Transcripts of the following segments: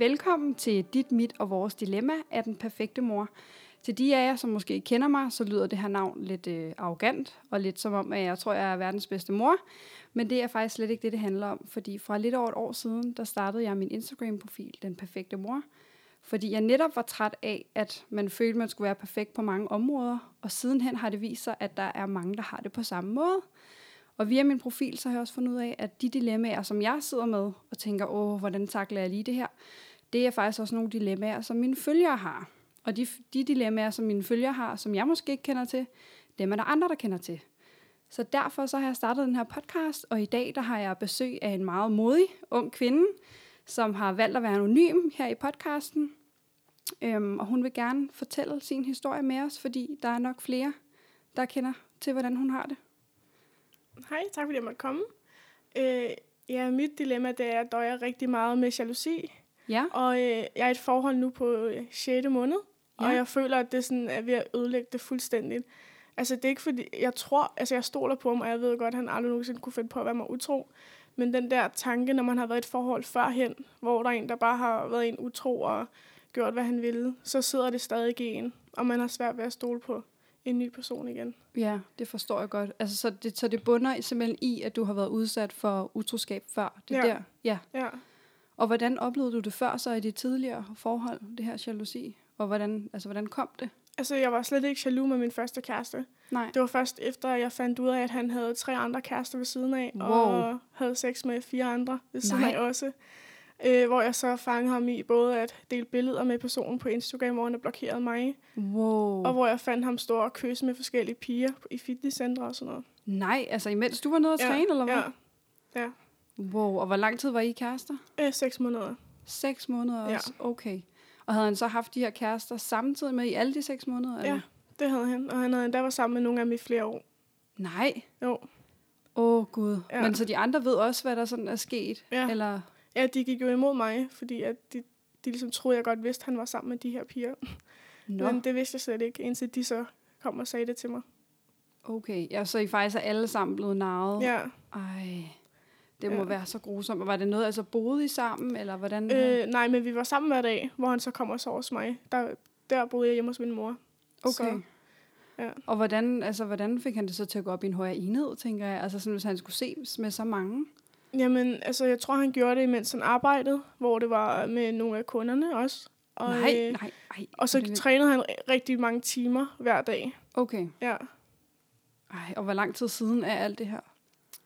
Velkommen til Dit, Mit og Vores Dilemma af den perfekte mor. Til de af jer, som måske ikke kender mig, så lyder det her navn lidt øh, arrogant, og lidt som om, at jeg tror, jeg er verdens bedste mor. Men det er faktisk slet ikke det, det handler om, fordi fra lidt over et år siden, der startede jeg min Instagram-profil, Den Perfekte Mor. Fordi jeg netop var træt af, at man følte, man skulle være perfekt på mange områder, og sidenhen har det vist sig, at der er mange, der har det på samme måde. Og via min profil, så har jeg også fundet ud af, at de dilemmaer, som jeg sidder med og tænker, åh, hvordan takler jeg lige det her, det er faktisk også nogle dilemmaer, som mine følgere har. Og de, de dilemmaer, som mine følgere har, som jeg måske ikke kender til, dem er der andre, der kender til. Så derfor så har jeg startet den her podcast, og i dag der har jeg besøg af en meget modig ung kvinde, som har valgt at være anonym her i podcasten. Øhm, og hun vil gerne fortælle sin historie med os, fordi der er nok flere, der kender til, hvordan hun har det. Hej, tak fordi jeg måtte komme. Øh, ja, mit dilemma det er, at jeg døjer rigtig meget med jalousi. Ja. Og øh, jeg er i et forhold nu på øh, 6. måned, ja. og jeg føler, at det sådan er ved at ødelægge det fuldstændigt. Altså, det er ikke fordi, jeg tror, altså jeg stoler på ham, og jeg ved godt, at han aldrig nogensinde kunne finde på at være mig utro. Men den der tanke, når man har været i et forhold førhen, hvor der er en, der bare har været en utro og gjort, hvad han ville, så sidder det stadig i en, og man har svært ved at stole på en ny person igen. Ja, det forstår jeg godt. Altså, så det, så det bunder simpelthen i, at du har været udsat for utroskab før. Det Ja. der. Ja. Ja. Og hvordan oplevede du det før så i dit tidligere forhold, det her jalousi? Og hvordan, altså, hvordan kom det? Altså, jeg var slet ikke jaloux med min første kæreste. Nej. Det var først efter, at jeg fandt ud af, at han havde tre andre kærester ved siden af, Wow. og havde sex med fire andre ved siden Nej. af også. Øh, hvor jeg så fangede ham i både at dele billeder med personen på Instagram, hvor han havde blokeret mig, Wow. og hvor jeg fandt ham stå og kysse med forskellige piger i fitnesscentre og sådan noget. Nej, altså imens du var nede at træne, eller hvad? Ja, ja. Wow, og hvor lang tid var I kærester? Øh, seks måneder. Seks måneder Ja. også? Okay. Og havde han så haft de her kærester samtidig med i alle de seks måneder? eller? Ja, det havde han. Og han havde endda været sammen med nogle af dem i flere år. Nej. Jo. Åh, oh, Gud. Ja. Men så de andre ved også, hvad der sådan er sket? Ja. Eller? Ja, de gik jo imod mig, fordi at de, de ligesom troede, jeg godt vidste, at han var sammen med de her piger. Nå, Men det vidste jeg slet ikke, indtil de så kom og sagde det til mig. okay. Ja, så I faktisk er alle sammen blevet narret? Ja. Ej, det må Ja. være så grusomt. Og var det noget, altså boede I sammen, eller hvordan? Øh, nej, men vi var sammen hver dag, hvor han så kom og sov hos mig. Der, der boede jeg hjemme hos min mor. okay. Så, ja. Og hvordan, altså, hvordan fik han det så til at gå op i en højere enhed, tænker jeg? Altså sådan, hvis han skulle ses med så mange? Jamen, altså, jeg tror, han gjorde det, mens han arbejdede, hvor det var med nogle af kunderne også. Og, nej, øh, nej, nej. Og så det trænede han ri- rigtig mange timer hver dag. Okay. Ja. Ej, og hvor lang tid siden er alt det her?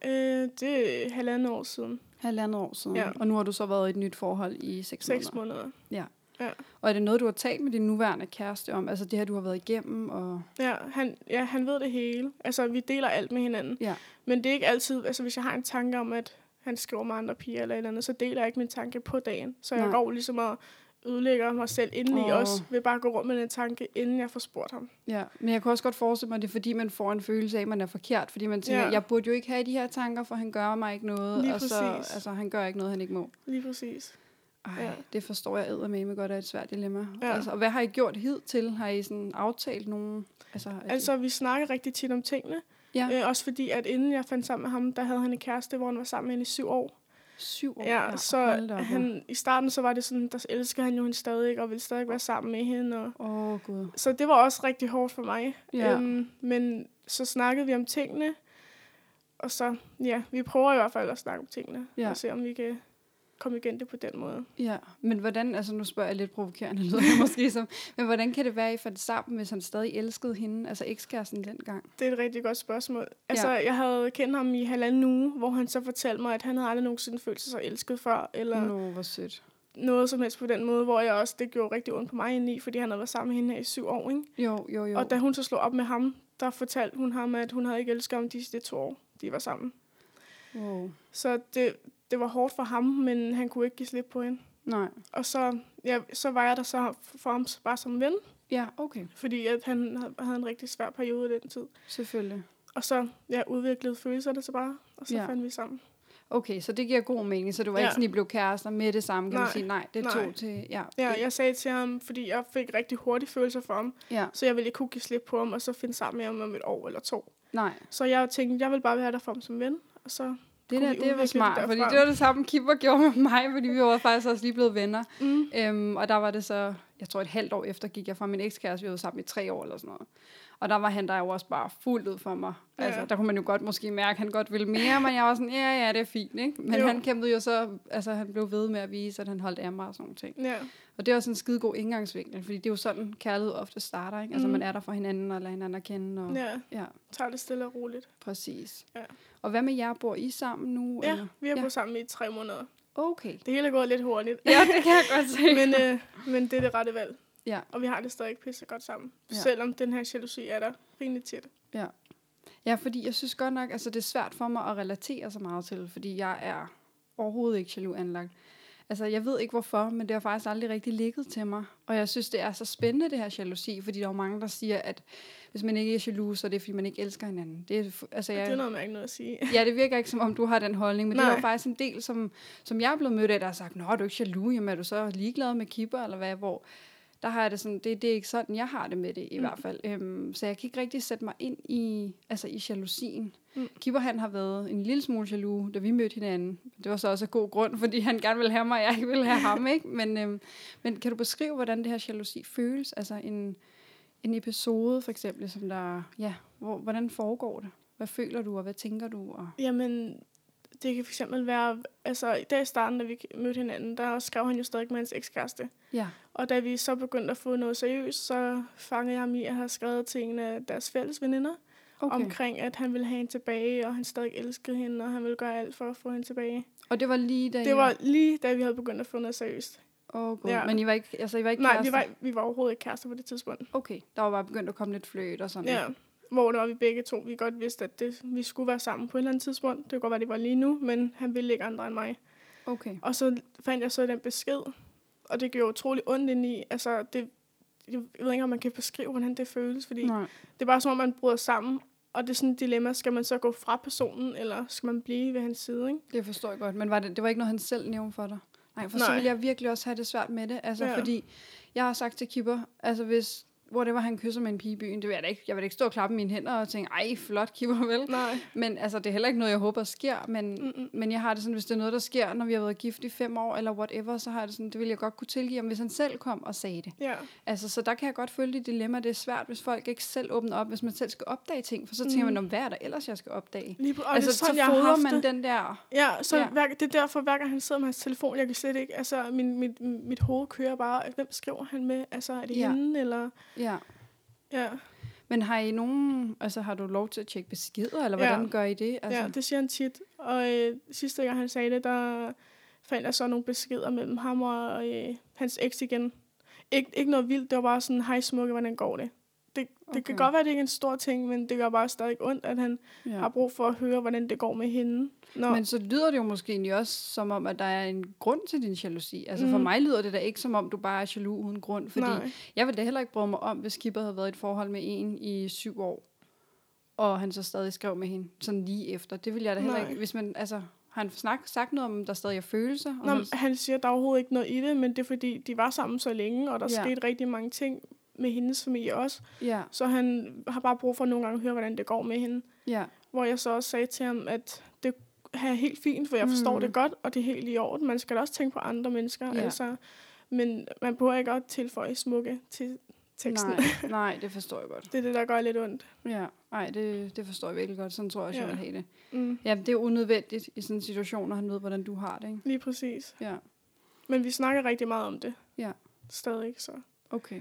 Øh, det er halvandet år siden. Halvandet år siden. Ja. Og nu har du så været i et nyt forhold i seks, Seks måneder. måneder. Ja. Ja. Og er det noget, du har talt med din nuværende kæreste om? Altså det her, du har været igennem? Og... Ja, han, ja, han ved det hele. Altså, vi deler alt med hinanden. Ja. Men det er ikke altid, altså hvis jeg har en tanke om, at han skriver med andre piger eller et eller andet, så deler jeg ikke min tanke på dagen. Så jeg Nej. går ligesom og ødelægger mig selv indeni oh. også, ved bare at gå rundt med den tanke, inden jeg får spurgt ham. Ja, men jeg kan også godt forestille mig, at det er fordi, man får en følelse af, at man er forkert. Fordi man tænker, ja. Jeg burde jo ikke have de her tanker, for han gør mig ikke noget. Lige og så, præcis. altså, han gør ikke noget, han ikke må. Lige præcis. Ej, Ja. det forstår jeg eddermame godt er et svært dilemma. Ja. Altså, og hvad har I gjort hidtil? Har I sådan aftalt nogen? Altså, Altså, vi snakker rigtig tit om tingene. ja, Øh, også fordi, at inden jeg fandt sammen med ham, der havde han en kæreste, hvor han var sammen med hende i syv år. Syv år. Ja, så han, i starten så var det sådan, der elsker han jo hende stadig, og ville stadig være sammen med hende. Og, Åh, oh, Gud. så det var også rigtig hårdt for mig. Ja. Øhm, men så snakkede vi om tingene, og så, ja, vi prøver i hvert fald at snakke om tingene, Ja. og se om vi kan komme igen det på den måde. Ja, men hvordan, altså nu spørger jeg lidt provokerende, lyder det måske som, men hvordan kan det være, at I fandt sammen, hvis han stadig elskede hende, altså ekskæresten dengang? Det er et rigtig godt spørgsmål. Altså, jeg havde kendt ham i halvanden uge, hvor han så fortalte mig, at han havde aldrig nogensinde følt sig så elsket før, eller Nå, hvor sødt. noget som helst på den måde, hvor jeg også, det gjorde rigtig ondt på mig indeni, fordi han havde været sammen med hende her i syv år, ikke? Jo, jo, jo. Og da hun så slog op med ham, der fortalte hun ham, at hun havde ikke elsket ham de sidste to år, de var sammen. Wow. Så det, det var hårdt for ham, men han kunne ikke give slip på hende. Nej. Og så, ja, så var jeg der så for ham bare som ven, Ja, okay. fordi at han havde- en rigtig svær periode i den tid. Selvfølgelig. Og så ja, udviklede følelserne sig bare, og så Ja. fandt vi sammen. Okay, så det giver god mening, så det var ja. Ikke sådan, I blev kærester med det samme, kan man Nej, sige. Nej, det nej. tog til... Ja, Ja, jeg sagde til ham, fordi jeg fik rigtig hurtige følelser for ham, ja. så jeg ville ikke kunne give slip på ham, og så finde sammen med ham om et år eller to. Nej, Så jeg tænkte, jeg vil bare være der for ham som ven, og så... det der, det var det smart, fordi derfra? det var det samme, Kipper gjorde med mig, fordi vi var faktisk også lige blevet venner. Mm. Øhm, og der var det så, jeg tror et halvt år efter, gik jeg fra min ekskæreste, vi var sammen i tre år eller sådan noget. Og der var han der jo også bare fuldt ud for mig. Ja. Altså, der kunne man jo godt måske mærke, at han godt ville mere, men jeg var sådan, ja, ja, det er fint, ikke? Men Jo. han kæmpede jo så, altså han blev ved med at vise, at han holdt af mig og sådan nogle ting. Ja, Og det er også en skide god indgangsvinkel, fordi det er jo sådan, kærlighed ofte starter, ikke? Altså Mhm. man er der for hinanden og lader hinanden at kende. Og, ja. ja, Tager det stille og roligt. præcis. Ja. Og hvad med jer? Bor I sammen nu? Ja, eller? vi har Ja. boet sammen i tre måneder. Okay. Det hele er gået lidt hurtigt. Ja, det kan jeg godt se. men, øh, men det er det rette valg. Ja. Og vi har det stadig pisse godt sammen. Ja. Selvom den her jalousi er der rimelig tit. Ja. ja, fordi jeg synes godt nok, altså det er svært for mig at relatere så meget til, fordi jeg er overhovedet ikke jaloux anlagt. Altså, jeg ved ikke hvorfor, men det har faktisk aldrig rigtig ligget til mig. Og jeg synes, det er så spændende, det her jalousi, fordi der er jo mange, der siger, at hvis man ikke er jaloux, så er det, fordi man ikke elsker hinanden. Det er, altså, jeg, Det er noget mærkeligt noget at sige. Ja, det virker ikke som om, du har den holdning, men Nej. det er jo faktisk en del, som, som jeg er blevet mødt af, der har sagt, Nå, er du ikke jaloux? Jamen, er du så ligeglad med kipper, eller hvad? Hvor der har jeg det sådan, det, det er ikke sådan, jeg har det med det i mm. Hvert fald. Øhm, så jeg kan ikke rigtig sætte mig ind i, altså i jalousien. Mm. Kipper, han har været en lille smule jaloux, da vi mødte hinanden. Det var så også af god grund, fordi han gerne ville have mig, og jeg ikke ville have ham, ikke? Men, øhm, men kan du beskrive, hvordan det her jalousi føles? Altså en, en episode, for eksempel, som der, ja, hvor, hvordan foregår det? Hvad føler du, og hvad tænker du? Og, Jamen, det kan fx være, altså i dag i starten, da vi mødte hinanden, der skrev han jo stadig med hans ekskæreste. ja. Og da vi så begyndte at få noget seriøst, så fangede jeg ham i at have skrevet til en af deres fælles veninder, okay. omkring at han ville have hende tilbage, og han stadig elskede hende, og han ville gøre alt for at få hende tilbage. Og det var lige da Det I var lige da vi havde begyndt at få noget seriøst. Oh, God. Ja. Men I var ikke, altså, I var ikke Nej, vi kærester? var, vi var overhovedet ikke kærester på det tidspunkt. Okay, der var bare begyndt at komme lidt fløjt og sådan. Ja. Hvor det var vi begge to, vi godt vidste, at det, vi skulle være sammen på et eller andet tidspunkt. Det kunne godt være, det var lige nu, men han ville ikke andre end mig. Okay. Og så fandt jeg så den besked, og det gjorde utrolig ondt ind i. Altså, det, jeg ved ikke, om man kan beskrive, hvordan det føles, fordi Nej. det er bare som om, man bryder sammen, og det er sådan et dilemma, skal man så gå fra personen, eller skal man blive ved hans side, ikke? Det forstår jeg godt. Men var det, det var ikke noget, han selv nævnte for dig? Nej, for Nej. så ville jeg virkelig også have det svært med det. Altså. Ja. fordi jeg har sagt til Kipper, altså hvis, hvor det var, han kysser med en pige i byen, det vil jeg da ikke, jeg vil da ikke stå og klappe mine hænder og tænke, ej, flot Kipper, vel? Nej. Men altså, det er heller ikke noget, jeg håber sker, men, Mm-mm. men jeg har det sådan, hvis det er noget, der sker, når vi har været gift i fem år, eller whatever, så har jeg det sådan, det vil jeg godt kunne tilgive ham, hvis han selv kom og sagde det. Ja. Altså, så der kan jeg godt føle det dilemma. Det er svært, hvis folk ikke selv åbner op, hvis man selv skal opdage ting. For så tænker Mhm. man, om hvad er der ellers, jeg skal opdage? Lige på, og altså, det er sådan, så jeg har man det. den der... Ja, så Ja. Hver, det er derfor, hver gang han sidder med hans telefon, jeg kan slet ikke, altså min, mit, mit hoved kører bare, hvem skriver han med? Altså, er det ja. hende, eller, Ja. Ja. Men har I nogen... Altså, har du lov til at tjekke beskeder, eller Ja. hvordan gør I det? Altså, ja, det siger han tit. Og øh, sidste gang han sagde det, der fandt jeg så nogle beskeder mellem ham og øh, hans eks igen. Ik- ikke noget vildt, det var bare sådan, hej smukke, hvordan går det? Det, det okay. kan godt være, det ikke er en stor ting, men det gør bare stadig ondt, at han ja. har brug for at høre, hvordan det går med hende. Nå, Men så lyder det jo måske egentlig også som om, at der er en grund til din jalousi. Altså, for Mhm. mig lyder det da ikke som om, du bare er jaloux uden grund. Fordi nej. jeg ville da heller ikke bryde mig om, hvis Kipper havde været i et forhold med en i syv år, og han så stadig skrev med hende, sådan lige efter. Det ville jeg da heller Nej. ikke, hvis man, altså, har han snak, sagt noget om, der stadig er følelser? Og Nå, han- han siger, at der er overhovedet ikke noget i det, men det er fordi, de var sammen så længe, og der ja. skete rigtig mange ting med hendes familie også. Ja, Så han har bare brug for nogle gange at høre, hvordan det går med hende. ja, Hvor jeg så også sagde til ham, at det er helt fint, for jeg forstår Mm. det godt, og det er helt i orden. Man skal da også tænke på andre mennesker. Ja. Altså, men man behøver ikke at tilføje smukke til teksten. nej, nej, det forstår jeg godt. Det er det, der gør lidt ondt. Ja, nej, det, det forstår jeg virkelig godt. Sådan tror jeg også, jeg Ja. vil have det. Mm. Ja, det er unødvendigt i sådan en situation, når han ved, hvordan du har det, ikke? Lige præcis. Ja, Men vi snakker rigtig meget om det. Ja. Stadig, så. okay.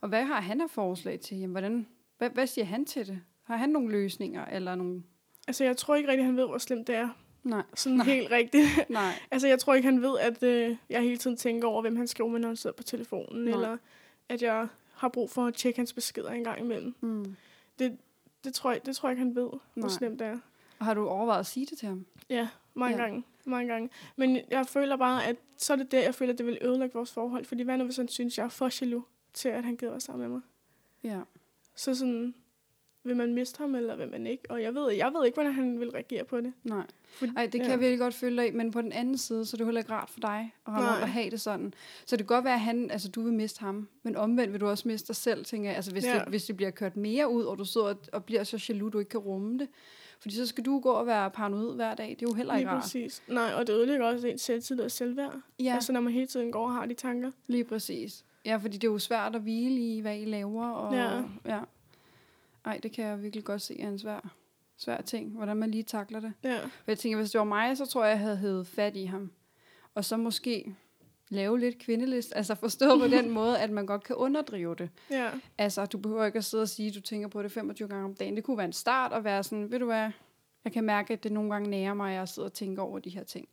Og hvad har han af forslag til? Jamen, hvordan, hvad, hvad siger han til det? Har han nogle løsninger, eller nogle... Altså, jeg tror ikke rigtig, han ved, hvor slemt det er. Nej, Sådan Nej. Helt rigtigt. nej, altså, jeg tror ikke, han ved, at øh, jeg hele tiden tænker over, hvem han skriver med, når han sidder på telefonen. Nej. Eller at jeg har brug for at tjekke hans beskeder en gang imellem. mm. Det tror jeg, det tror jeg ikke, han ved, hvor Nej. slemt det er. Og har du overvejet at sige det til ham? Ja, mange ja. gange. Mange gange. Men jeg føler bare, at så er det der, jeg føler, at det vil ødelægge vores forhold. Fordi hvad nu, hvis han synes, jeg er for jaloux til, at han gider være sammen med mig? Ja. Så sådan, vil man miste ham, eller vil man ikke? Og jeg ved, jeg ved ikke, hvordan han vil reagere på det. Nej. For, Ej, det kan ja. jeg virkelig godt følge dig i, men på den anden side, så er det heller ikke rart for dig at og have det sådan. Så det kan godt være, at han, altså, du vil miste ham, men omvendt vil du også miste dig selv, tænker jeg. Altså, hvis, ja. det, hvis det bliver kørt mere ud, og du sidder og, og bliver så jaloux, du ikke kan rumme det. Fordi så skal du gå og være paranoid hver dag. Det er jo heller ikke Lige rart. præcis. Nej, og det ødelægger også ens selvtid og selvværd. Ja. Altså, når man hele tiden går og har de tanker. Lige præcis. Ja, fordi det er jo svært at hvile i, hvad I laver. Og, Ja. ja. Ej, det kan jeg virkelig godt se er en svær, svær ting, hvordan man lige takler det. Ja. For jeg tænker, hvis det var mig, så tror jeg, jeg havde hævet fat i ham. Og så måske lave lidt kvindelist. Altså forstå på den måde, at man godt kan underdrive det. Ja. Altså, du behøver ikke at sidde og sige, at du tænker på det 25 gange om dagen. Det kunne være en start at være sådan, ved du hvad, jeg kan mærke, at det nogle gange nærer mig, at jeg sidder og tænker over de her ting.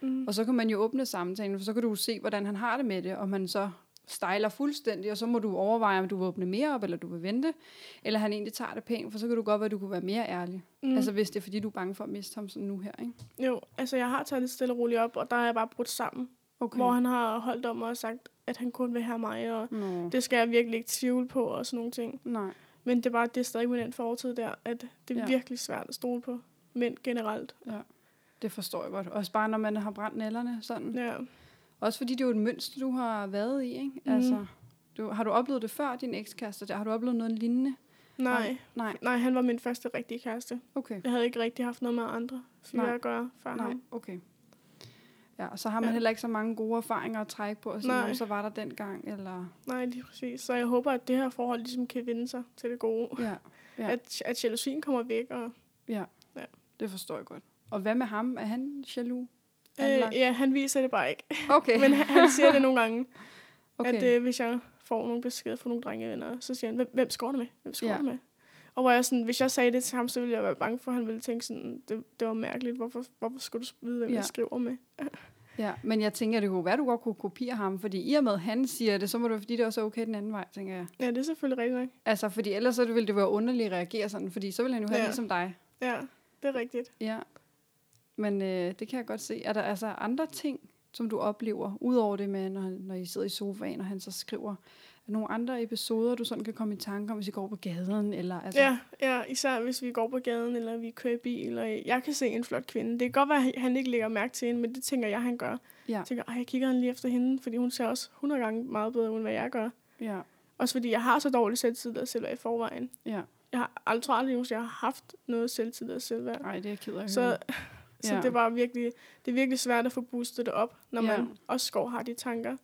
Mm. Og så kan man jo åbne samtalen, for så kan du se, hvordan han har det med det, og man så stejler fuldstændig, og så må du overveje, om du vil åbne mere op, eller du vil vente, eller han egentlig tager det pænt, for så kan du godt være, at du kunne være mere ærlig. Mm. Altså hvis det er, fordi du er bange for at miste ham sådan nu her, ikke? Jo, altså jeg har taget det stille og roligt op, og der er jeg bare brudt sammen. Okay. Hvor han har holdt om og sagt, at han kun vil have mig, og Nå, det skal jeg virkelig ikke tvivle på, og sådan nogle ting. nej. Men det er bare, det er stadig med den fortid der, at det er Ja. ja. virkelig svært at stole på mænd generelt. Det forstår jeg godt. Også bare, når man har brændt nælderne sådan. Ja. Også fordi det er jo et mønster, du har været i, ikke? Mhm. Altså, du, har du oplevet det før, din ekskæreste? der? Har du oplevet noget lignende? Nej, Nej, nej, han var min første rigtige kæreste. okay. Jeg havde ikke rigtig haft noget med andre fyre at gøre før Nej, ham. okay. Ja, og så har man Ja. heller ikke så mange gode erfaringer at trække på, og sige, Nej. "Nå, så var der den gang, eller... Nej, lige præcis. Så jeg håber, at det her forhold ligesom kan vinde sig til det gode. Ja, Ja. At, at jalousien kommer væk. Og, ja. Ja. Det forstår jeg godt. Og hvad med ham? Er han jaloux? Øh, Anlagt? ja, han viser det bare ikke. Okay. Men han, han siger det nogle gange, okay. at øh, hvis jeg får nogle beskeder fra nogle drengevenner, så siger han, hvem, hvem skår du med? Hvem skår Ja. du med? Og hvor jeg sådan, hvis jeg sagde det til ham, så ville jeg være bange for, at han ville tænke sådan, det, det var mærkeligt. Hvorfor, hvorfor skulle du vide, hvem Ja. jeg skriver med? Ja, men jeg tænker, det kunne være, du godt kunne kopiere ham, fordi i og med, at han siger det, så må det fordi det også er okay den anden vej, tænker jeg. Ja, det er selvfølgelig rigtigt nok. Altså, fordi ellers så ville det være underligt at reagere sådan, fordi så ville han jo have ja. Ja. ligesom dig. Ja, det er rigtigt. Ja. Men øh, det kan jeg godt se. Er der altså andre ting, som du oplever, udover det med, når, når I sidder i sofaen, og han så skriver, er nogle andre episoder, du sådan kan komme i tanke om, hvis I går på gaden? Eller, altså, Ja, ja, især hvis vi går på gaden, eller vi kører i bil, og jeg kan se en flot kvinde. Det kan godt være, at han ikke lægger mærke til hende, men det tænker jeg, han gør. Ja, Jeg tænker, jeg kigger lige efter hende, fordi hun ser også 100 gange meget bedre, end hvad jeg gør. ja, Også fordi jeg har så dårligt selvtillid og selvværd i forvejen. ja. Jeg har aldrig, aldrig, jeg har haft noget selvtillid og selvværd. Nej, det er jeg ked af Så. Så Ja. det, bare virkelig, det er virkelig svært at få boostet det op, når Ja. man også går har de tanker.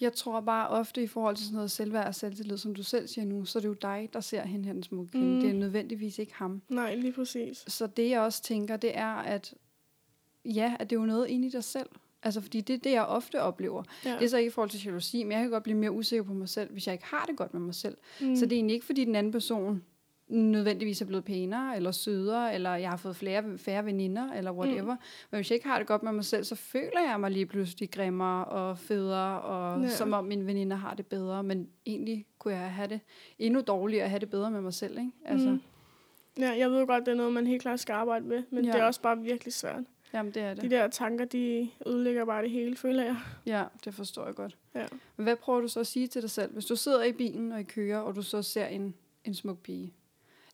Jeg tror bare ofte i forhold til sådan noget selvværd og selvtillid, som du selv siger nu, så er det jo dig, der ser hende her den smukke kvinde. Mm. Det er nødvendigvis ikke ham. Nej, lige præcis. Så det jeg også tænker, det er, at ja, at det er jo noget inde i dig selv. Altså, fordi det er det, jeg ofte oplever. Ja. Det er så ikke i forhold til jalousi, men jeg kan godt blive mere usikker på mig selv, hvis jeg ikke har det godt med mig selv. Mm. Så det er egentlig ikke, fordi den anden person nødvendigvis er blevet pænere, eller sødere, eller jeg har fået flere, færre veninder, eller whatever. Mm. Men hvis jeg ikke har det godt med mig selv, så føler jeg mig lige pludselig grimmere og federe, og Ja. som om mine veninder har det bedre. Men egentlig kunne jeg have det endnu dårligere, at have det bedre med mig selv. Ikke? Altså, Mm. mm. Ja, jeg ved godt, det er noget, man helt klart skal arbejde med, men. Ja. det er også bare virkelig svært. Jamen, det er det. De der tanker, de ødelægger bare det hele, føler jeg. Ja, det forstår jeg godt. Ja. Men hvad prøver du så at sige til dig selv? Hvis du sidder i bilen og I kører, og du så ser en, en smuk pige,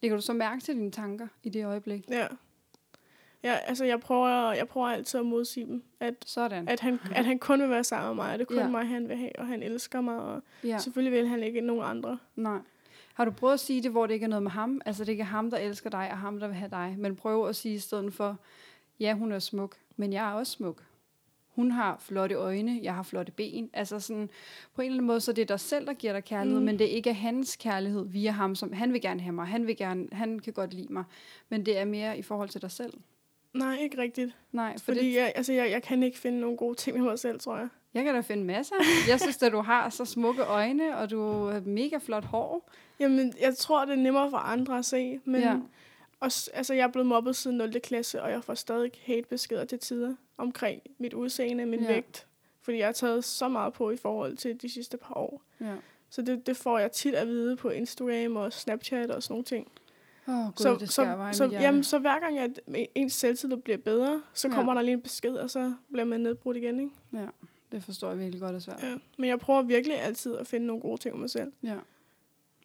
lægger du så mærke til dine tanker i det øjeblik? Ja. Ja, altså jeg prøver, jeg prøver altid at modsige dem, at, Sådan. at, han, at han kun vil være sammen med mig, og det er kun Ja. mig, han vil have, og han elsker mig, og ja. selvfølgelig vil han ikke nogen andre. Nej. Har du prøvet at sige det, hvor det ikke er noget med ham? Altså, det ikke er ham, der elsker dig, og ham, der vil have dig. Men prøv at sige i stedet for, ja, hun er smuk, men jeg er også smuk. Hun har flotte øjne, jeg har flotte ben. Altså sådan, på en eller anden måde, så det er dig selv, der giver dig kærlighed, mm. Men det er ikke hans kærlighed via ham, som han vil gerne have mig, han vil gerne, han kan godt lide mig. Men det er mere i forhold til dig selv. Nej, ikke rigtigt. Nej, for Fordi det, jeg, altså, jeg, jeg kan ikke finde nogle gode ting med mig selv, tror jeg. jeg kan da finde masser. Jeg synes, at du har så smukke øjne, og du har mega flot hår. Jamen, jeg tror, det er nemmere for andre at se, men ja. også, altså, jeg er blevet mobbet siden 0. klasse, og jeg får stadig hate-beskeder til tider omkring mit udseende, min Ja. vægt. Fordi jeg har taget så meget på i forhold til de sidste par år. Ja. Så det, det får jeg tit at vide på Instagram og Snapchat og sådan nogle ting. Åh, oh, gud, så, det så, så, jamen, så hver gang, at ens selvtillid bliver bedre, så Ja. kommer der lige en besked, og så bliver man nedbrudt igen. Ikke? Ja, det forstår jeg virkelig godt er svært. Ja. Men jeg prøver virkelig altid at finde nogle gode ting om mig selv. Ja.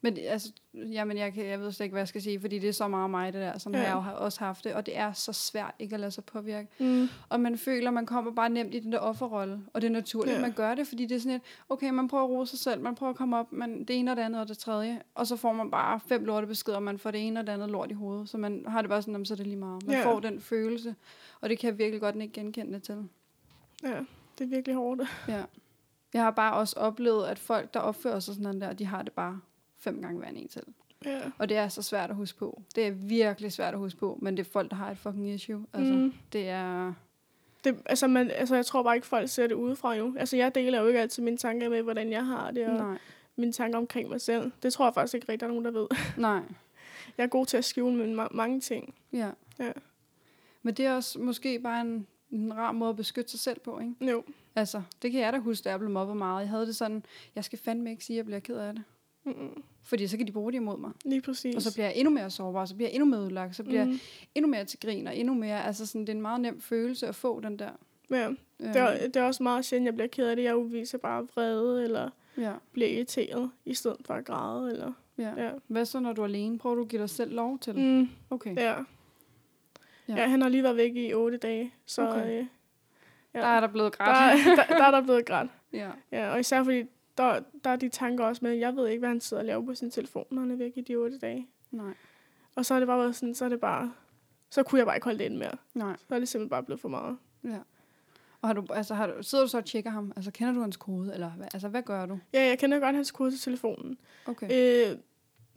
Men altså, jamen, jeg, kan, jeg ved slet ikke, hvad jeg skal sige, fordi det er så meget mig, det der. Sådan Ja. har jeg jo har- også haft det, og det er så svært ikke at lade sig påvirke. Mm. Og man føler, man kommer bare nemt i den der offerrolle, og det er naturligt, Ja. man gør det, fordi det er sådan et, okay, man prøver at rose sig selv, man prøver at komme op, men det ene og det andet og det tredje, og så får man bare fem lortebeskeder, og man får det ene og det andet lort i hovedet, så man har det bare sådan, "Jamen, så er det lige meget. Man ja. får den følelse, og det kan jeg virkelig godt ikke genkende det til. Ja, det er virkelig hårdt. Ja. Jeg har bare også oplevet, at folk, der opfører sig sådan der, de har det bare fem gange hver en selv. Ja. Og det er så svært at huske på. Det er virkelig svært at huske på, men det er folk, der har et fucking issue. Altså, Mm. det er... Det, altså, man, altså, jeg tror bare ikke, folk ser det udefra jo. Altså, jeg deler jo ikke altid mine tanker med, hvordan jeg har det, og Nej, mine tanker omkring mig selv. Det tror jeg faktisk ikke rigtig, der er nogen, der ved. nej. Jeg er god til at skjule mine ma- mange ting. Ja. Ja. Men det er også måske bare en, en rar måde at beskytte sig selv på, ikke? Jo. Altså, det kan jeg da huske, da jeg blev mobbet meget. Jeg havde det sådan, jeg skal fandme ikke sige, at jeg bliver ked af det. Mm-mm. Fordi så kan de bruge det imod mig. Lige præcis. Og så bliver jeg endnu mere sårbar, så bliver jeg endnu mere udlagt, så bliver mm. jeg endnu mere til grin, og endnu mere, altså sådan, det er en meget nem følelse at få den der. Ja, Øh, det er, det er også meget sjældent, jeg bliver ked af det. Jeg udviser bare vrede, eller ja, bliver irriteret, i stedet for at græde. Eller, ja. ja. Hvad så, når du er alene? Prøver du at give dig selv lov til? Mm, Okay. ja. Ja. ja. Han har lige været væk i otte dage, så Okay. øh, ja. Der er der blevet der, grædt. der, der er der blevet grædt. ja. Ja, og især fordi, der, der er de tanker også med, jeg ved ikke, hvad han sidder og laver på sin telefon, når han er væk i de otte dage. Nej. Og så er det bare været sådan, så er det bare, så kunne jeg bare ikke holde det ind mere. Nej. Så er det simpelthen bare blevet for meget. Ja. Og har du, altså, har du, sidder du så og tjekker ham? Altså, kender du hans kode? Eller hvad, altså, hvad gør du? Ja, jeg kender godt hans kode til telefonen. Okay. Øh,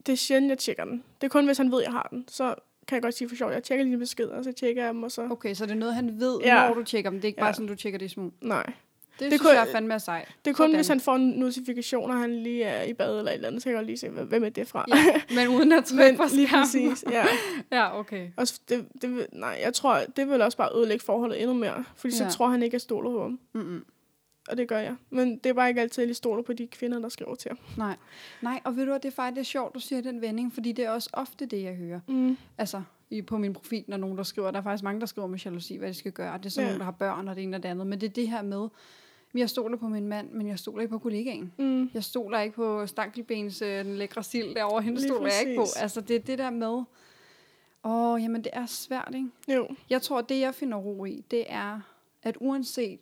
det er sjældent, jeg tjekker den. Det er kun, hvis han ved, jeg har den. Så kan jeg godt sige for sjov, jeg tjekker lige beskeder, og så tjekker jeg dem, og så... Okay, så det er noget, han ved, ja. når du tjekker dem. Det er ikke Ja. bare sådan, du tjekker det i smug. Nej. Det, Det kunne- jeg fandme er sejt. Det er kun, Sådan. hvis han får en notifikation, og han lige er i bad eller et eller andet, så kan jeg godt lige se, hvem- er det fra. Ja, men uden at trykke på lige præcis, ja. Ja, okay. Og det, det, nej, jeg tror, det vil også bare ødelægge forholdet endnu mere. Fordi så Ja. tror han ikke, jeg stoler på ham. Mm-mm. Og det gør jeg. Men det er bare ikke altid, at jeg stoler på de kvinder, der skriver til ham. Nej. Nej, og ved du hvad, det er faktisk det er sjovt, du siger den vending, fordi det er også ofte det, jeg hører. Mm. Altså, i, på min profil, når nogen der skriver, der er faktisk mange, der skriver med jalousi, hvad de skal gøre. Det er så Ja. ja. nogen, der har børn, og det ene og det andet. Men det er det her med, jeg stoler på min mand, men jeg stoler ikke på kollegaen. Mm. Jeg stoler ikke på stankelbens, øh, den lækre sild derovre, hende stoler jeg ikke på. Altså, det er det der med, åh, jamen det er svært, ikke? Jo. Jeg tror, det jeg finder ro i, det er, at uanset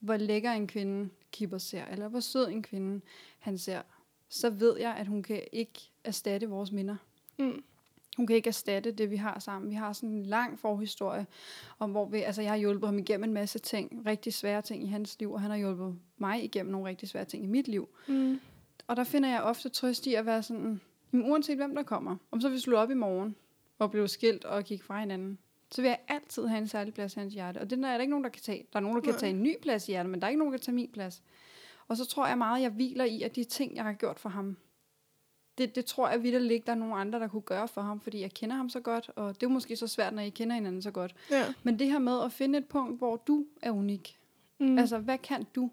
hvor lækker en kvinde Kipper ser, eller hvor sød en kvinde han ser, så ved jeg, at hun kan ikke erstatte vores minder. Mm. Hun kan ikke erstatte det, vi har sammen. Vi har sådan en lang forhistorie, om hvor vi, altså jeg har hjulpet ham igennem en masse ting, rigtig svære ting i hans liv, og han har hjulpet mig igennem nogle rigtig svære ting i mit liv. Mm. Og der finder jeg ofte trøst i at være sådan, "Jamen, uanset hvem der kommer, om så vi slår op i morgen og bliver skilt og kigge fra hinanden, så vil jeg altid have en særlig plads i hans hjerte. Og den er der ikke nogen, der kan tage. Der er nogen, der kan Nej. tage en ny plads i hjertet, men der er ikke nogen, der kan tage min plads. Og så tror jeg meget, jeg hviler i, at de ting, jeg har gjort for ham, det, det tror jeg vidt der er nogen andre, der kunne gøre for ham, fordi jeg kender ham så godt, og det er jo måske så svært, når I kender hinanden så godt. Ja. Men det her med at finde et punkt, hvor du er unik. Mm. Altså, hvad kan du,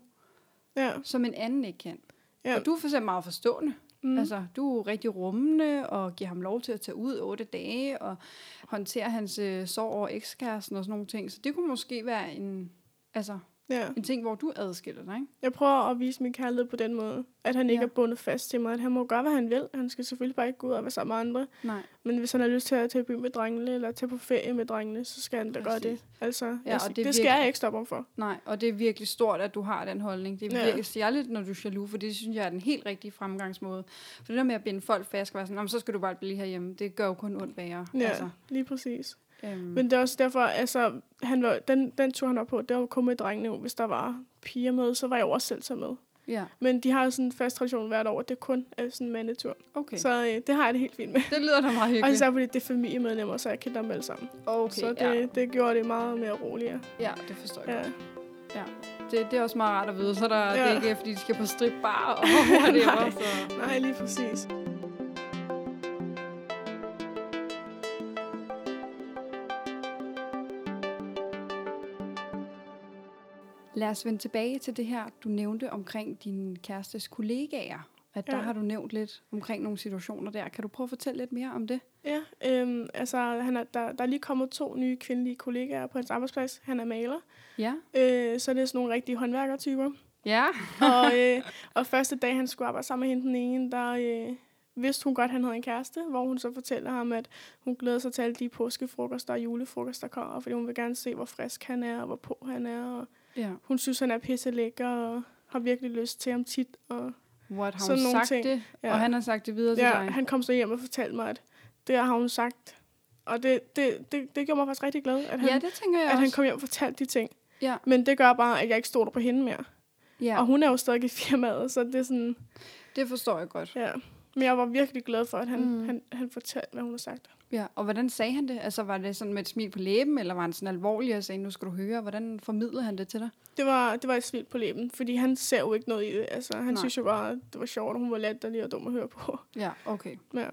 ja. som en anden ikke kan? Ja. Og du er for eksempel meget forstående. Mm. Altså, du er rigtig rummende, og giver ham lov til at tage ud otte dage, og håndtere hans øh, sorg over ekskæresten og sådan nogle ting. Så det kunne måske være en, altså, ja. en ting, hvor du adskiller dig, ikke? Jeg prøver at vise min kærlighed på den måde. At han ikke Ja. er bundet fast til mig. At han må gøre, hvad han vil. Han skal selvfølgelig bare ikke gå ud og være sammen med andre. Nej. Men hvis han har lyst til at tage i by med drengene, eller tage på ferie med drengene, så skal han da gøre det. Altså, ja, jeg, det, det det skal virkelig- jeg ikke stoppe ham for. Nej, og det er virkelig stort, at du har den holdning. Det er Ja. ja. virkelig særligt, når du er jaloux, for det synes jeg er den helt rigtige fremgangsmåde. For det der med at binde folk fast, og være sådan, "Nå, men så skal du bare blive herhjemme, det gør jo kun ondt værre. Ja, Altså, lige præcis. Øhm, Men det er også derfor, altså, han var, den, den tur, han var på, det var kun med drengene. Hvis der var piger med, så var jeg også selv så med. ja, Men de har sådan en fast tradition hvert år, at det kun er sådan en mandetur. okay. Så øh, det har jeg det helt fint med. det lyder da meget Og hyggeligt. især fordi det er familiemedlemmer, så jeg kender dem alle sammen. Okay, så det, ja. det gjorde det meget mere roligere. ja, det forstår jeg Ja. Ja, det, det er også meget rart at vide, så der, ja. det Ja. er ikke fordi, de skal på strip bar og whatever. Nej. så. Nej, lige præcis. Lad os vende tilbage til det her, du nævnte omkring din kærestes kollegaer. At der Ja. har du nævnt lidt omkring nogle situationer der. Kan du prøve at fortælle lidt mere om det? Ja, øhm, altså, han er, der, der er lige kommet to nye kvindelige kollegaer på hans arbejdsplads. Han er maler, Ja. øh, så det er sådan nogle rigtige håndværkertyper. Ja. og, øh, og første dag, han skulle arbejde sammen med hende, den ene, der, øh, vidste hun godt, at han havde en kæreste, hvor hun så fortæller ham, at hun glæder sig til alle de påskefrokoster og julefrokoster, der kommer, fordi hun vil gerne se, hvor frisk han er, og hvor på han er. Og Ja. hun synes, han er pisse lækker, og har virkelig lyst til ham tit. Og What, har Sådan hun nogle sagt ting. det? Ja. Og han har sagt det videre til ja, dig? han kom så hjem og fortalte mig, at det har hun sagt. Og det, det, det, det gjorde mig faktisk rigtig glad, at han, ja, det tænker jeg at også. han kom hjem og fortalte de ting. Ja. Men det gør bare, at jeg ikke stoler på hende mere. ja, Ja. Og hun er jo stadig i firmaet, så det er sådan, det forstår jeg godt. ja. Men jeg var virkelig glad for, at han, Mm. han, han fortalte, hvad hun har sagt. Ja, og hvordan sagde han det? Altså, var det sådan med et smil på læben, eller var han sådan alvorlig og sagde, nu skal du høre? Hvordan formidlede han det til dig? Det var, det var et smil på læben, fordi han ser jo ikke noget i det. Altså, han Nej. Synes jo bare, det var sjovt, og hun var latterlig og dum at høre på. Ja, okay. Ja,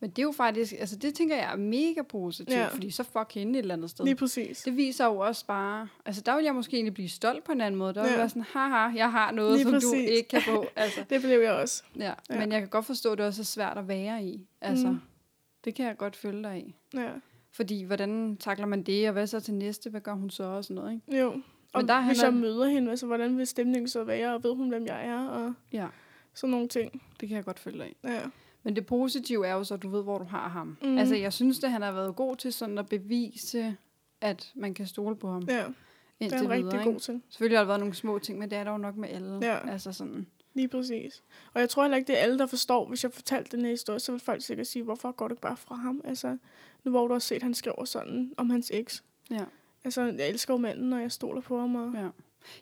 Men det er jo faktisk, altså det tænker jeg er mega positivt, ja. Fordi så fuck hende et eller andet sted. lige præcis. Det viser jo også bare, altså der vil jeg måske egentlig blive stolt på en anden måde. Der vil Ja. ja. være sådan, haha, jeg har noget, Lige som du præcis. ikke kan få. Altså, Det blev jeg også. ja. Ja. Men jeg kan godt forstå, at det også er svært at være i. Altså, Mm. det kan jeg godt følge dig i. Ja. Fordi, hvordan takler man det, og hvad så til næste? Hvad gør hun så og sådan noget, ikke? Jo. Og der er han hvis jeg møder hende, altså, hvordan vil stemningen så være, og ved hun, hvem jeg er, og Ja, sådan nogle ting. det kan jeg godt følge dig i. Ja. Men det positive er jo så, at du ved, hvor du har ham. Mm. Altså, jeg synes, at han har været god til sådan at bevise, at man kan stole på ham ja, det er han rigtig videre. god til. Selvfølgelig har der været nogle små ting, men det er der jo nok med alle. Ja. Altså sådan, Lige præcis. Og jeg tror heller ikke, det er alle, der forstår, hvis jeg fortalte den her historie, så vil folk sikkert sige, hvorfor går ikke bare fra ham? Altså, nu hvor du har set, at han skriver sådan om hans eks. ja. Altså, jeg elsker jo manden, og jeg stoler på ham. Og... ja.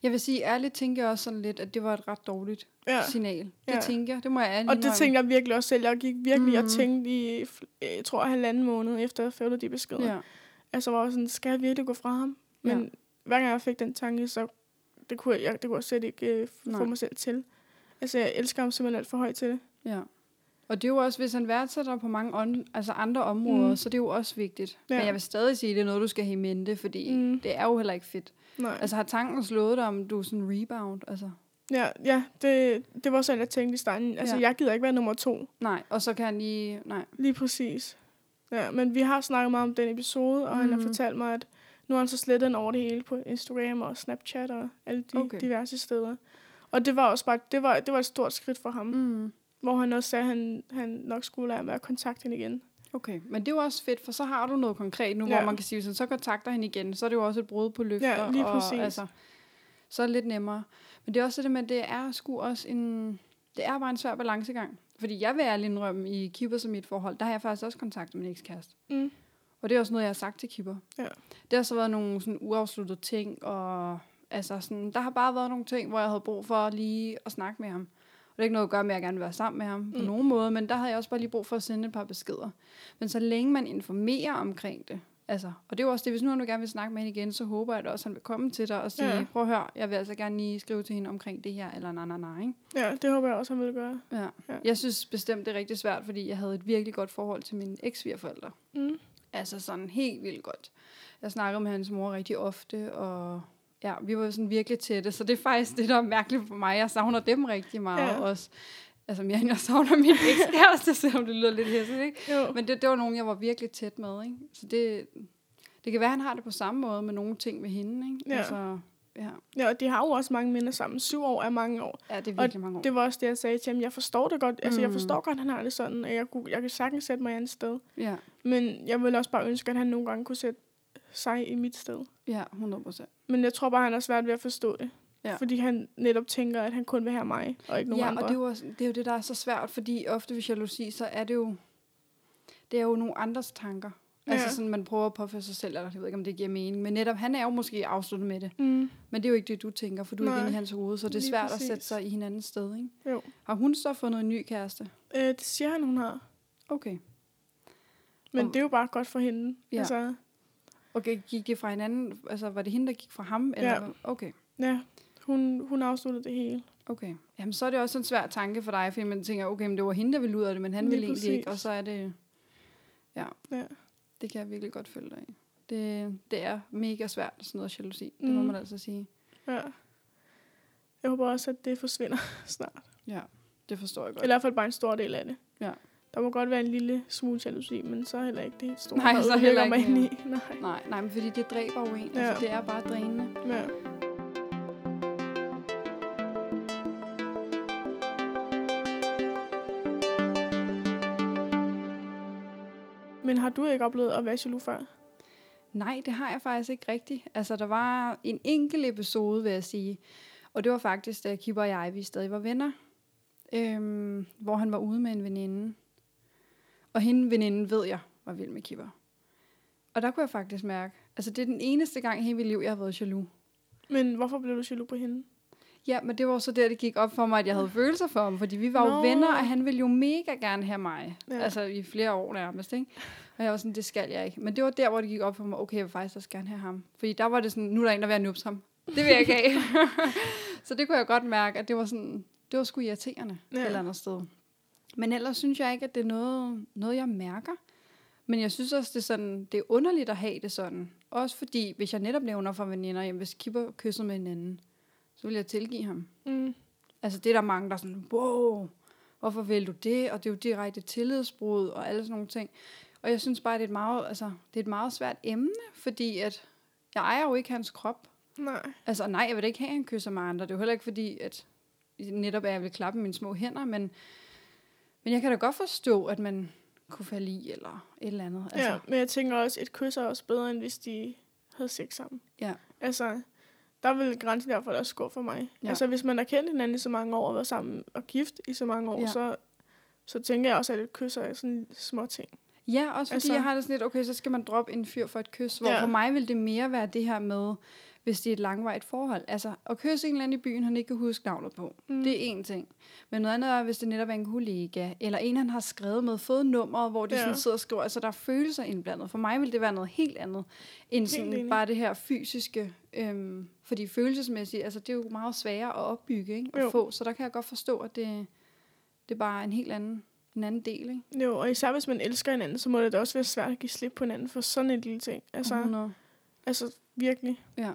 Jeg vil sige, ærligt tænker jeg også sådan lidt, at det var et ret dårligt Ja. signal. Det Ja. tænker jeg, det må jeg ærligt Og det tænkte jeg virkelig også selv. Jeg gik virkelig mm. og Mhm. tænkte i, jeg tror, halvanden måned efter jeg fik de beskeder. Ja. Altså, var jeg sådan, skal jeg virkelig gå fra ham? Men Ja. hver gang jeg fik den tanke, så det kunne jeg, det kunne jeg slet ikke øh, få Nej. mig selv til. Altså, jeg elsker ham simpelthen alt for højt til det. ja. Og det er jo også, hvis han værdsætter på mange on, altså andre områder, Mm. så det er jo også vigtigt. Ja. Men jeg vil stadig sige, at det er noget, du skal have i mente, fordi mm. det er jo heller ikke fedt. Nej. Altså har tanken slået dig, om du er sådan rebound? Altså, Ja, ja det, det var sådan, jeg tænkte i starten. Altså, ja. Jeg gider ikke være nummer to. nej, og så kan han lige... Nej, Lige præcis. Ja, men vi har snakket meget om den episode, og mm. han har Mhm. fortalt mig, at nu har han så slettet den over det hele på Instagram og Snapchat og alle de okay. Diverse steder. Og det var også bare, det var, det var et stort skridt for ham, mm. hvor han også sagde, at han, han nok skulle lade med at kontakte hende igen. Okay. Men det er jo også fedt, for så har du noget konkret nu, ja. Hvor man kan sige, hvis han så kontakter hende igen, så er det jo også et brud på løfter. Ja, lige præcis. Og, altså, så er det lidt nemmere. Men det er også det med, at det er sgu også en... Det er bare en svær balancegang. Fordi jeg vil ærligt indrømme, i Kipper som mit forhold, der har jeg faktisk også kontaktet min ekskæreste. Mm. Og det er også noget, jeg har sagt til Kipper. Ja. Det har så været nogle sådan uafsluttede ting, og altså sådan, der har bare været nogle ting, hvor jeg havde brug for lige at snakke med ham. Det er ikke noget at gøre med, at jeg gerne vil være sammen med ham på Mm. nogen måde, men der havde jeg også bare lige brug for at sende et par beskeder. Men så længe man informerer omkring det, altså, og det er jo også det, hvis nu han gerne vil snakke med hende igen, så håber jeg da også, at han vil komme til dig og sige, Ja. prøv at høre, jeg vil altså gerne lige skrive til hende omkring det her, eller nej, nej, nej, ikke? Ja, det håber jeg også, han ville gøre. Ja. Ja. Jeg synes bestemt, det er rigtig svært, fordi jeg havde et virkelig godt forhold til mine eks Mm. Altså sådan helt vildt godt. Jeg snakkede med hans mor rigtig ofte, og ja, vi var sådan virkelig tætte, så det er faktisk det, der er mærkeligt for mig. Jeg savner dem rigtig meget Ja. også. Altså mere end jeg savner min ekskæreste, selvom det lyder lidt hæsligt, ikke? Jo. Men det, det var nogen, jeg var virkelig tæt med, ikke? Så det, det kan være, han har det på samme måde med nogle ting med hende, ikke? Ja. Altså, ja. Ja, og de har jo også mange minder sammen. Syv år er mange år. ja, det er Og virkelig mange år. Det var også det, jeg sagde til ham. Jeg forstår det godt. Altså, jeg Mm. forstår godt, han har det sådan. at Jeg, kunne, jeg kan sagtens sætte mig et andet sted. Ja, Men jeg ville også bare ønske, at han nogle gange kunne sætte sig i mit sted. ja, 100 procent. Men jeg tror bare, han har svært ved at forstå det. Ja. Fordi han netop tænker, at han kun vil have mig, og ikke nogen Ja, andre. og det er, jo også, det er jo det, der er så svært, fordi ofte ved jalousi, så er det jo, det er jo nogle andres tanker. Ja. Altså Ja. sådan, man prøver at påføre sig selv, eller jeg ved ikke, om det giver mening. Men netop, han er jo måske afsluttet med det. Mm. Men det er jo ikke det, du tænker, for du er Nej, ikke inde i hans hoved, så det er lige svært præcis. at sætte sig i hinandens sted, ikke? Jo. Har hun så fundet en ny kæreste? Øh, det siger han, hun har. Okay. Men Og- det er jo bare godt for hende. Ja. Altså, Okay, gik det fra hinanden? Altså, var det hende, der gik fra ham? Eller? Ja. Okay. ja, hun, hun afsluttede det hele. Okay. Jamen, så er det også en svær tanke for dig, fordi man tænker, okay, men det var hende, der ville ud af det, men han Lige ville egentlig ikke, og så er det... Ja, Ja. det kan jeg virkelig godt følge dig i. Det, det er mega svært, sådan noget jalousi. Det må Mm. man altså sige. ja. Jeg håber også, at det forsvinder snart. Ja, det forstår jeg godt. Eller i hvert fald bare en stor del af det. Ja. Der må godt være en lille smule jalousi, men så heller ikke det helt store. Nej, så heller ikke ind i. Nej. Nej, nej, men fordi det dræber jo en. Ja. Altså, det er bare drænende. Ja. Men har du ikke oplevet at være jaloux før? Nej, det har jeg faktisk ikke rigtigt. Altså, der var en enkelt episode, vil jeg sige. Og det var faktisk, da Kipper og jeg, vi stadig var venner. Øhm, hvor han var ude med en veninde. Og hende veninde ved jeg var vild med Kipper. Og der kunne jeg faktisk mærke, altså det er den eneste gang i hele mit liv, jeg har været jaloux. Men hvorfor blev du jaloux på hende? Ja, men det var så der, det gik op for mig, at jeg havde følelser for ham, fordi vi var Nå. jo venner, og han ville jo mega gerne have mig. Ja. Altså i flere år nærmest, ikke? Og jeg var sådan, det skal jeg ikke. Men det var der, hvor det gik op for mig, okay, jeg vil faktisk også gerne have ham. Fordi der var det sådan, nu er der en, der vil have ham. Det vil jeg ikke have. så det kunne jeg godt mærke, at det var sådan, det var sgu irriterende ja. et eller andet sted. Men ellers synes jeg ikke, at det er noget, noget jeg mærker. Men jeg synes også, det er, sådan, det er underligt at have det sådan. Også fordi, hvis jeg netop nævner for veninder, jamen, hvis Kipper kysser med en anden, så vil jeg tilgive ham. Mm. Altså det er der mange, der er sådan, wow, hvorfor vil du det? Og det er jo direkte tillidsbrud og alle sådan nogle ting. Og jeg synes bare, det er et meget, altså, det er et meget svært emne, fordi at jeg ejer jo ikke hans krop. Nej. Altså nej, jeg vil ikke have, at han kysser med andre. Det er jo heller ikke fordi, at netop er, jeg vil klappe mine små hænder, men, men jeg kan da godt forstå, at man kunne falde i, eller et eller andet. Altså. Ja, men jeg tænker også, et kys er også bedre, end hvis de havde sex sammen. Ja. Altså, der vil grænsen derfor også gå for mig. Ja. Altså, hvis man har kendt hinanden i så mange år, og været sammen og gift i så mange år, ja. så, så tænker jeg også, at et kys er sådan små ting. Ja, også fordi altså, jeg har det sådan lidt, okay, så skal man droppe en fyr for et kys, hvor ja. for mig vil det mere være det her med, hvis det er et langvarigt forhold. Altså, at kysse en eller anden i byen, han ikke kan huske navnet på, mm. det er én ting. Men noget andet er, hvis det netop er en kollega, eller en, han har skrevet med, fået nummeret, hvor de ja. sådan sidder og skriver, altså der er følelser indblandet. For mig vil det være noget helt andet, end sådan helt bare det her fysiske. Øhm, fordi følelsesmæssigt, altså det er jo meget sværere at opbygge, ikke? At jo. få. Så der kan jeg godt forstå, at det, det er bare en helt anden en anden del, ikke? Jo, og især hvis man elsker hinanden, så må det da også være svært at give slip på hinanden for sådan en lille ting. Altså, 100. altså virkelig. Ja.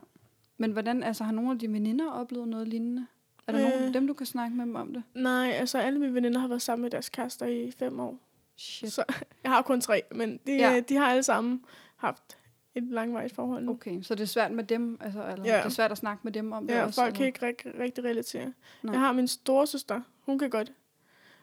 Men hvordan, altså har nogle af dine veninder oplevet noget lignende? Er der øh, nogen af dem, du kan snakke med dem om det? Nej, altså alle mine veninder har været sammen med deres kærester i fem år. Shit. Så jeg har kun tre, men de, ja. de har alle sammen haft et langvarigt forhold nu. Okay, så det er svært med dem, altså, eller ja. det er svært at snakke med dem om det ja, også? Ja, folk kan ikke rigtig, rigtig relatere. Nej. Jeg har min store søster, hun kan godt.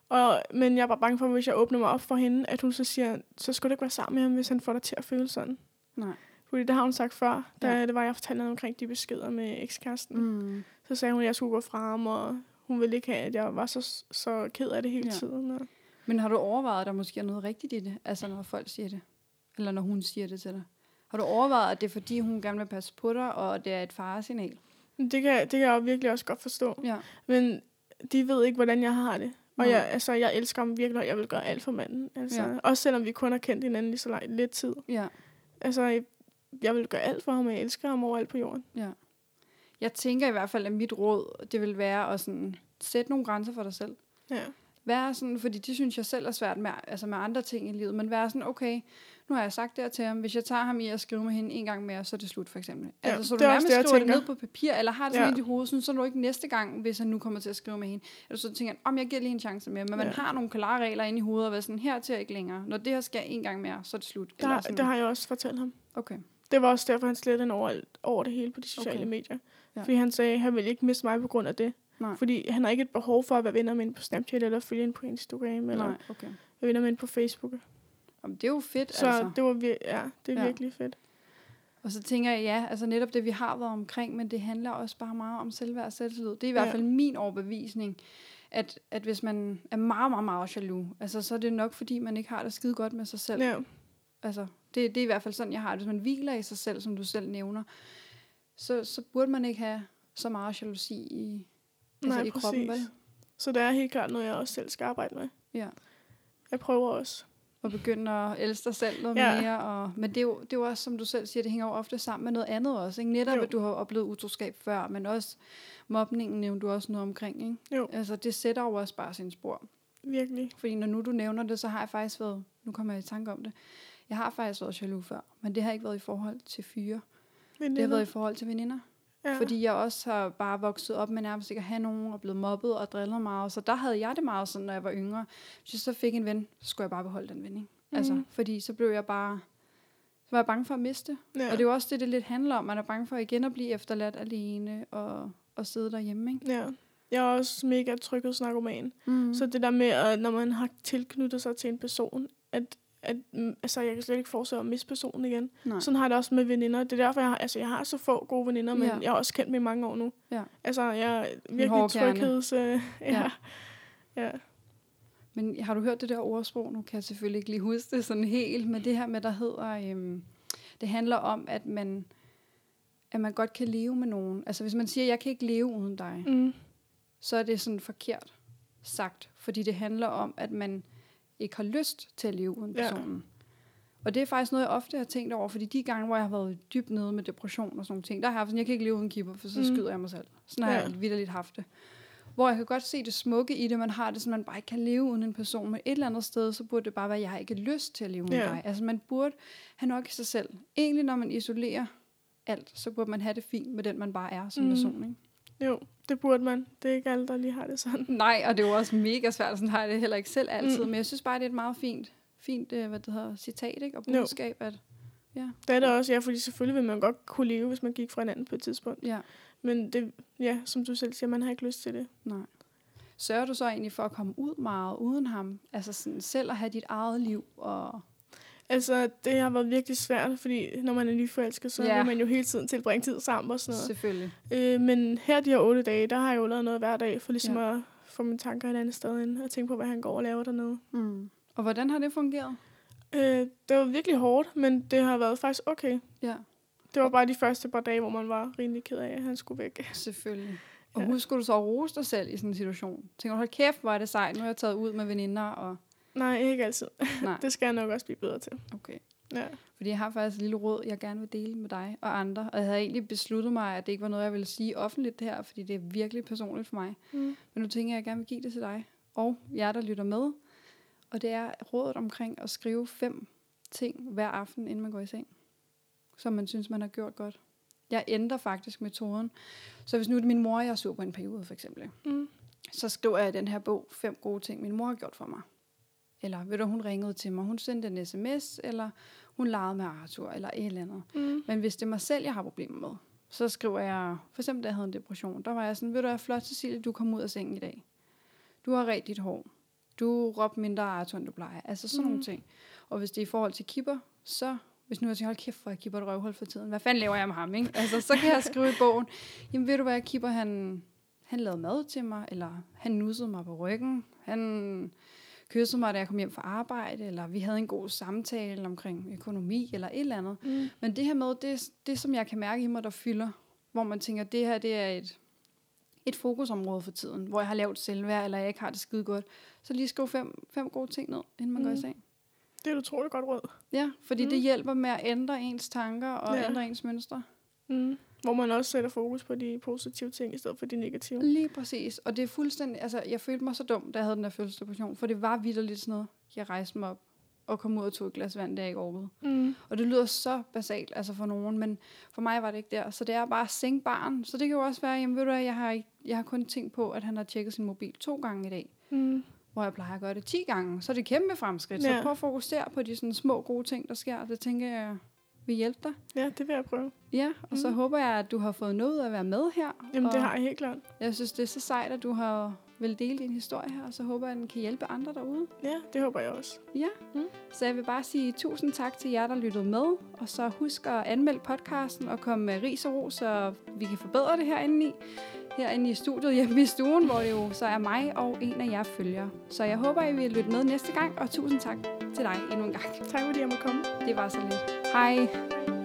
Og, men jeg er bare bange for, hvis jeg åbner mig op for hende, at hun så siger, så skulle du ikke være sammen med ham, hvis han får dig til at føle sådan. Nej. Fordi det har hun sagt før, da ja. det var, jeg fortalte noget omkring de beskeder med ekskæresten. Mm. Så sagde hun, at jeg skulle gå fra ham, og hun ville ikke have, at jeg var så, så ked af det hele ja. tiden. Og... Men har du overvejet, at der måske er noget rigtigt i det? Altså når folk siger det? Eller når hun siger det til dig? Har du overvejet, at det er fordi, hun gerne vil passe på dig, og det er et faresignal? Det kan, det kan jeg virkelig også godt forstå. Ja. Men de ved ikke, hvordan jeg har det. Og jeg, altså, jeg elsker ham virkelig, og jeg vil gøre alt for manden. Altså, ja. Også selvom vi kun har kendt hinanden lige så lang, lidt tid. Ja. Altså, jeg vil gøre alt for ham, og jeg elsker ham overalt på jorden. Ja. Jeg tænker i hvert fald, at mit råd, det vil være at sådan, sætte nogle grænser for dig selv. Ja. Være sådan, fordi det synes jeg selv er svært med, altså med andre ting i livet, men være sådan, okay, nu har jeg sagt det her til ham, hvis jeg tager ham i at skrive med hende en gang mere, så er det slut for eksempel. Ja, altså, så du nærmest det, skriver det ned på papir, eller har det sådan ja. i hovedet, sådan, så du ikke næste gang, hvis han nu kommer til at skrive med hende. Eller så tænker om jeg giver lige en chance mere, men man har nogle klare regler inde i hovedet, og være sådan, her til ikke længere. Når det her skal en gang mere, så er det slut. Der, det har jeg også fortalt ham. Okay. Det var også derfor, han slettede over, over det hele på de sociale okay. medier. Ja. Fordi han sagde, at han ville ikke miste mig på grund af det. Nej. Fordi han har ikke et behov for at være venner med på Snapchat, eller følge ind på Instagram, eller Nej, okay. være venner med på Facebook. Jamen, det er jo fedt, så altså. det var vir- ja, det er ja. virkelig fedt. Og så tænker jeg, ja, altså netop det, vi har været omkring, men det handler også bare meget om selvværd og selvtillid. Det er i hvert fald min overbevisning, at, at hvis man er meget, meget, meget jaloux, altså så er det nok, fordi man ikke har det skide godt med sig selv. Ja. Altså, det, det er i hvert fald sådan, jeg har det. Hvis man hviler i sig selv, som du selv nævner, så, så burde man ikke have så meget jalousi i, altså Nej, i kroppen. Vel? Så det er helt klart noget, jeg også selv skal arbejde med. Ja. Jeg prøver også. Og begynde at elske dig selv noget ja. mere. Og, men det er, jo, det er jo også, som du selv siger, det hænger jo ofte sammen med noget andet også. Ikke? Netop, jo. at du har oplevet utroskab før, men også mobningen nævnte du også noget omkring. Ikke? Jo. Altså, det sætter jo også bare sin spor. Virkelig. Fordi når nu du nævner det, så har jeg faktisk været, nu kommer jeg i tanke om det, jeg har faktisk været jaloux før, men det har ikke været i forhold til fyre. Veninder. Det har været i forhold til veninder. Ja. Fordi jeg også har bare vokset op med nærmest ikke at have nogen, og blevet mobbet og drillet meget. Så der havde jeg det meget sådan, når jeg var yngre. Hvis jeg så fik en ven, så skulle jeg bare beholde den ven. Ikke? Mm. Altså, fordi så blev jeg bare... Så var jeg bange for at miste. Ja. Og det er jo også det, det lidt handler om. Man er bange for igen at blive efterladt alene og, og sidde derhjemme. Ikke? Ja. Jeg er også mega tryghedsnarkoman. Mm. Så det der med, at når man har tilknyttet sig til en person, at at mm, altså, jeg kan slet ikke forestille at miste personen igen. Nej. Sådan har jeg det også med veninder. Det er derfor, jeg har, altså, jeg har så få gode veninder, men Ja. jeg har også kendt dem i mange år nu. Ja. Altså, jeg er virkelig trygheds... Øh, ja. Ja. ja. ja. Men har du hørt det der ordsprog? Nu kan jeg selvfølgelig ikke lige huske det sådan helt, men det her med, der hedder, øhm, det handler om, at man, at man godt kan leve med nogen. Altså hvis man siger, jeg kan ikke leve uden dig, Mm. så er det sådan forkert sagt, fordi det handler om, at man ikke har lyst til at leve uden Ja. personen. Og det er faktisk noget, jeg ofte har tænkt over, fordi de gange, hvor jeg har været dybt nede med depression og sådan nogle ting, der har jeg haft sådan, jeg kan ikke leve uden keeper, for så Mm. skyder jeg mig selv. Sådan har Ja. jeg vidderligt haft det. Hvor jeg kan godt se det smukke i det, man har det, så man bare ikke kan leve uden en person, men et eller andet sted, så burde det bare være, at jeg har ikke lyst til at leve uden Ja. dig. Altså man burde have nok i sig selv. Egentlig, når man isolerer alt, så burde man have det fint med den, man bare er som Mm. person, ikke? Jo, det burde man. Det er ikke alle, der lige har det sådan. Nej, og det er jo også mega svært, sådan har jeg det heller ikke selv altid, Mm. men jeg synes bare, det er et meget fint, fint øh, hvad det hedder, citat, ikke? Og budskab, at Det er det også, ja, fordi selvfølgelig vil man godt kunne leve, hvis man gik fra hinanden på et tidspunkt. ja, Men det, ja, som du selv siger, man har ikke lyst til det. nej. Sørger du så egentlig for at komme ud meget uden ham? Altså sådan selv at have dit eget liv og... Altså, det har været virkelig svært, fordi når man er nyforelsket, så ja. vil man jo hele tiden tilbringe tid sammen og sådan noget. Selvfølgelig. Øh, men her de her otte dage, der har jeg jo lavet noget hver dag, for ligesom ja. at få mine tanker et andet sted ind, og tænke på, hvad han går og laver dernede. Mm. Og hvordan har det fungeret? Øh, det var virkelig hårdt, men det har været faktisk okay. Ja, Det var bare de første par dage, hvor man var rimelig ked af, at han skulle væk. selvfølgelig. Og Ja. husker du så at rose dig selv i sådan en situation? Tænker du, hold kæft, hvor er det sejt, nu er jeg taget ud med veninder, og... Nej, ikke altid. Nej, Det skal jeg nok også blive bedre til. okay. Ja. Fordi jeg har faktisk et lille råd, jeg gerne vil dele med dig og andre. Og jeg havde egentlig besluttet mig, at det ikke var noget, jeg ville sige offentligt her, fordi det er virkelig personligt for mig. Mm. Men nu tænker jeg, at jeg gerne vil give det til dig og jer, der lytter med. Og det er rådet omkring at skrive fem ting hver aften, inden man går i seng, som man synes, man har gjort godt. Jeg ændrer faktisk metoden. Så hvis nu er det min mor, jeg er sur på en periode, for eksempel, Mm. så skriver jeg i den her bog fem gode ting, min mor har gjort for mig. Eller ved du, hun ringede til mig, hun sendte en sms, eller hun legede med Arthur, eller et eller andet. Mm. Men hvis det er mig selv, jeg har problemer med, så skriver jeg, for eksempel da jeg havde en depression, der var jeg sådan, ved du hvad, flot Cecilie, du kom ud af sengen i dag. Du har ret dit hår. Du råbte mindre Arthur, end du plejer. Altså sådan mm. Nogle ting. Og hvis det er i forhold til kipper, så hvis nu jeg tænker, hold kæft, hvor jeg kipper et røvhul for tiden. Hvad fanden laver jeg med ham, ikke? Altså, så kan jeg skrive i bogen, jamen ved du hvad, kipper, han, han lavede mad til mig, eller han nussede mig på ryggen, han kyssede mig, da jeg kom hjem fra arbejde, eller vi havde en god samtale omkring økonomi, eller et eller andet. Mm. Men det her med, det, det som jeg kan mærke i mig, der fylder, hvor man tænker, det her det er et, et fokusområde for tiden, hvor jeg har lavt selvværd, eller jeg ikke har det skide godt, så lige skriv fem, fem gode ting ned, inden man mm. går i Mm. seng. Det er et utroligt godt råd. Ja, fordi. Mm. det hjælper med at ændre ens tanker og Ja. ændre ens mønstre. Mm. Hvor man også sætter fokus på de positive ting, i stedet for de negative. Lige præcis. Og det er fuldstændig, altså jeg følte mig så dum, da jeg havde den der følelsesdepression, for det var vidderligt sådan noget. Jeg rejste mig op og kom ud og tog et glas vand, da jeg ikke orkede. Mm. Og det lyder så basalt altså for nogen, men for mig var det ikke der. Så det er bare at sænke barn. Så det kan jo også være, jamen ved du hvad, jeg har, ikke, jeg har kun tænkt på, at han har tjekket sin mobil to gange i dag, Mm. hvor jeg plejer at gøre det 10 gange. Så er det et kæmpe fremskridt. Så Ja. prøv at fokusere på de sådan små gode ting, der sker. Det tænker jeg vil hjælpe dig. Ja, det vil jeg prøve. Ja, og så Mm. håber jeg, at du har fået noget at være med her. Jamen, og det har jeg helt klart. Jeg synes, det er så sejt, at du har vil dele din historie her, og så håber jeg, at den kan hjælpe andre derude. Ja, det håber jeg også. Ja, Mm. så jeg vil bare sige tusind tak til jer, der lyttede med. Og så husk at anmelde podcasten og komme med ris og ros, så vi kan forbedre det herinde i. Herinde i studiet hjemme i stuen, hvor det jo så er mig og en af jer følger. Så jeg håber, I vil lytte med næste gang, og tusind tak til dig endnu en gang. Tak fordi jeg må komme. Det var så lidt. Hej.